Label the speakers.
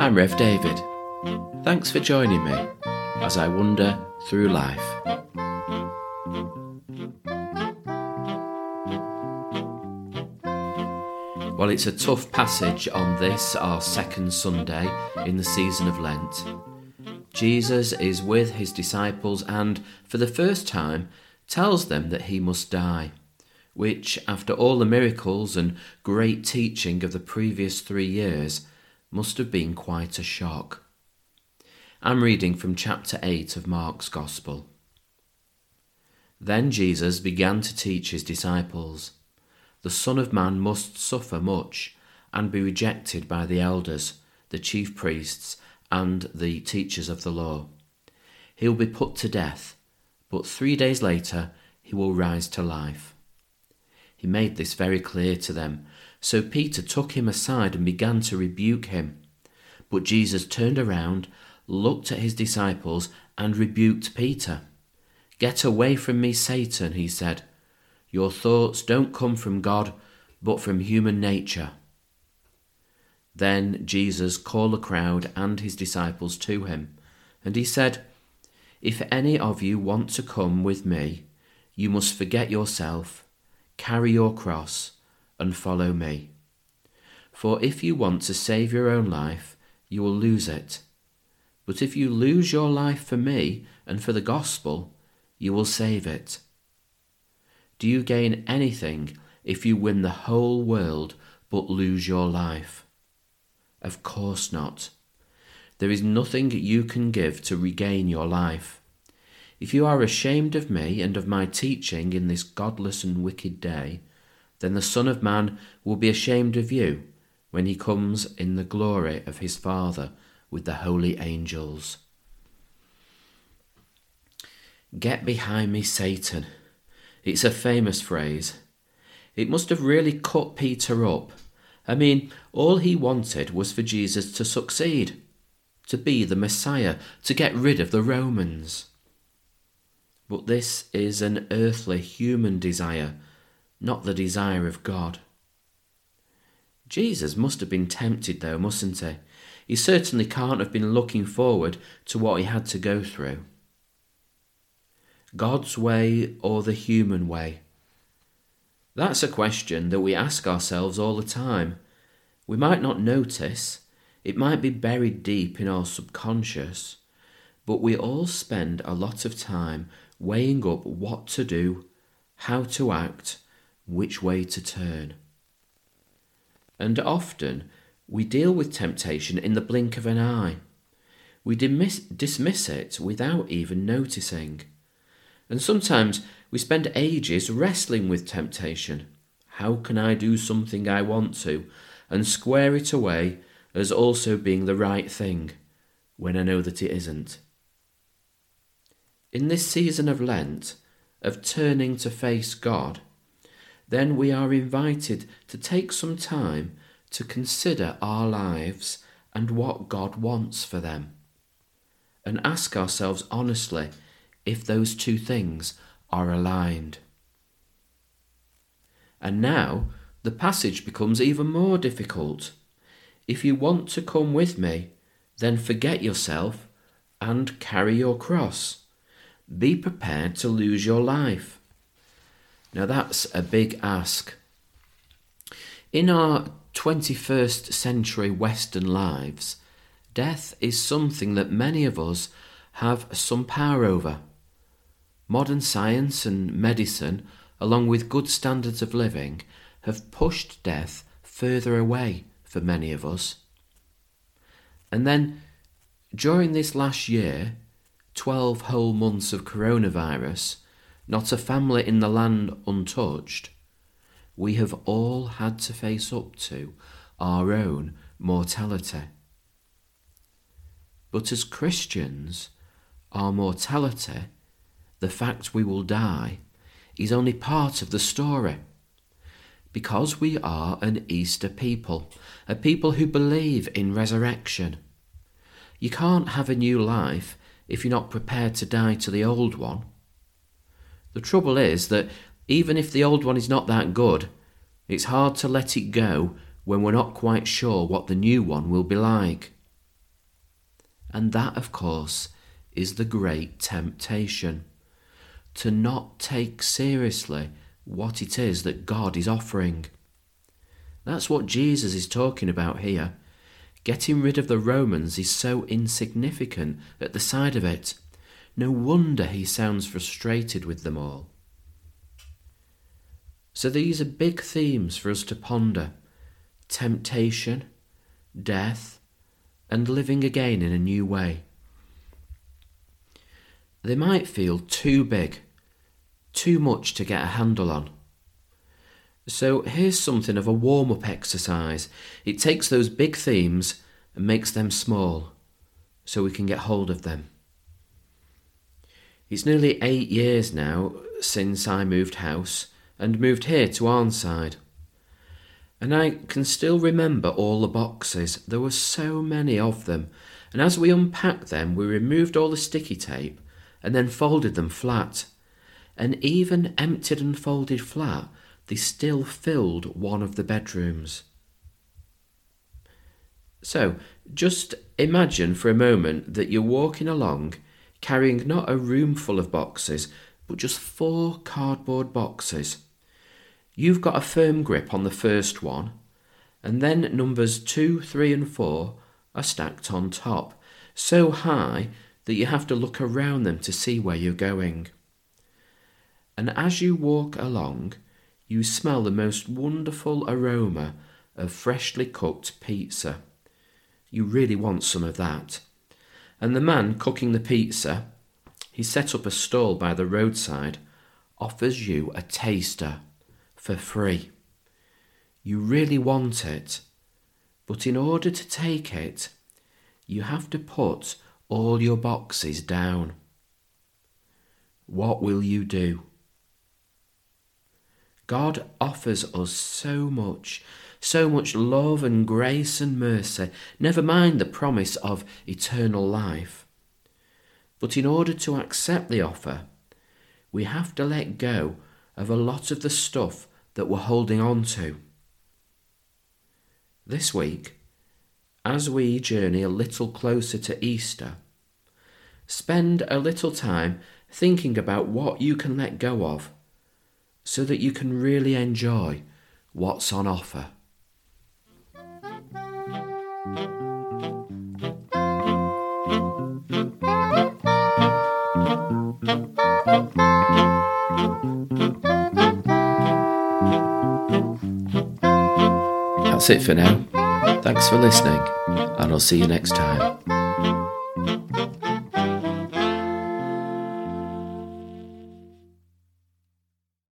Speaker 1: I'm Rev David. Thanks for joining me as I wander through life. Well, it's a tough passage on this, our second Sunday in the season of Lent. Jesus is with his disciples and, for the first time, tells them that he must die, which, after all the miracles and great teaching of the previous three years, must have been quite a shock. I'm reading from chapter 8 of Mark's Gospel. Then Jesus began to teach his disciples The Son of Man must suffer much and be rejected by the elders, the chief priests, and the teachers of the law. He will be put to death, but three days later he will rise to life. He made this very clear to them, so Peter took him aside and began to rebuke him. But Jesus turned around looked at his disciples and rebuked Peter. Get away from me, Satan, he said. Your thoughts don't come from God, but from human nature. Then Jesus called the crowd and his disciples to him, and he said, If any of you want to come with me, you must forget yourself, carry your cross, and follow me. For if you want to save your own life, you will lose it but if you lose your life for me and for the gospel, you will save it. Do you gain anything if you win the whole world but lose your life? Of course not. There is nothing you can give to regain your life. If you are ashamed of me and of my teaching in this godless and wicked day, then the Son of Man will be ashamed of you when he comes in the glory of his Father with the holy angels. Get behind me, Satan. It's a famous phrase. It must have really cut Peter up. I mean, all he wanted was for Jesus to succeed, to be the Messiah, to get rid of the Romans. But this is an earthly human desire, not the desire of God. Jesus must have been tempted, though, mustn't he? He certainly can't have been looking forward to what he had to go through. God's way or the human way? That's a question that we ask ourselves all the time. We might not notice, it might be buried deep in our subconscious, but we all spend a lot of time weighing up what to do, how to act, which way to turn. And often we deal with temptation in the blink of an eye. We dismiss, dismiss it without even noticing. And sometimes we spend ages wrestling with temptation. How can I do something I want to and square it away as also being the right thing when I know that it isn't? In this season of Lent, of turning to face God, then we are invited to take some time to consider our lives and what God wants for them, and ask ourselves honestly if those two things are aligned. And now the passage becomes even more difficult. If you want to come with me, then forget yourself and carry your cross. Be prepared to lose your life. Now that's a big ask. In our 21st century Western lives, death is something that many of us have some power over. Modern science and medicine, along with good standards of living, have pushed death further away for many of us. And then, during this last year, 12 whole months of coronavirus, not a family in the land untouched, we have all had to face up to our own mortality. But as Christians, our mortality, the fact we will die, is only part of the story. Because we are an Easter people, a people who believe in resurrection. You can't have a new life if you're not prepared to die to the old one. The trouble is that even if the old one is not that good, it's hard to let it go when we're not quite sure what the new one will be like. And that, of course, is the great temptation to not take seriously what it is that God is offering. That's what Jesus is talking about here. Getting rid of the Romans is so insignificant at the side of it. No wonder he sounds frustrated with them all. So these are big themes for us to ponder temptation, death, and living again in a new way. They might feel too big, too much to get a handle on. So here's something of a warm up exercise. It takes those big themes and makes them small so we can get hold of them. It's nearly eight years now since I moved house and moved here to Arnside. And I can still remember all the boxes. There were so many of them. And as we unpacked them, we removed all the sticky tape and then folded them flat. And even emptied and folded flat, they still filled one of the bedrooms. So, just imagine for a moment that you're walking along carrying not a room full of boxes, but just four cardboard boxes. You've got a firm grip on the first one, and then numbers two, three, and four are stacked on top, so high that you have to look around them to see where you're going. And as you walk along, you smell the most wonderful aroma of freshly cooked pizza. You really want some of that. And the man cooking the pizza, he set up a stall by the roadside, offers you a taster for free. You really want it, but in order to take it, you have to put all your boxes down. What will you do? God offers us so much, so much love and grace and mercy, never mind the promise of eternal life. But in order to accept the offer, we have to let go of a lot of the stuff that we're holding on to. This week, as we journey a little closer to Easter, spend a little time thinking about what you can let go of so that you can really enjoy what's on offer. That's it for now. Thanks for listening, and I'll see you next time.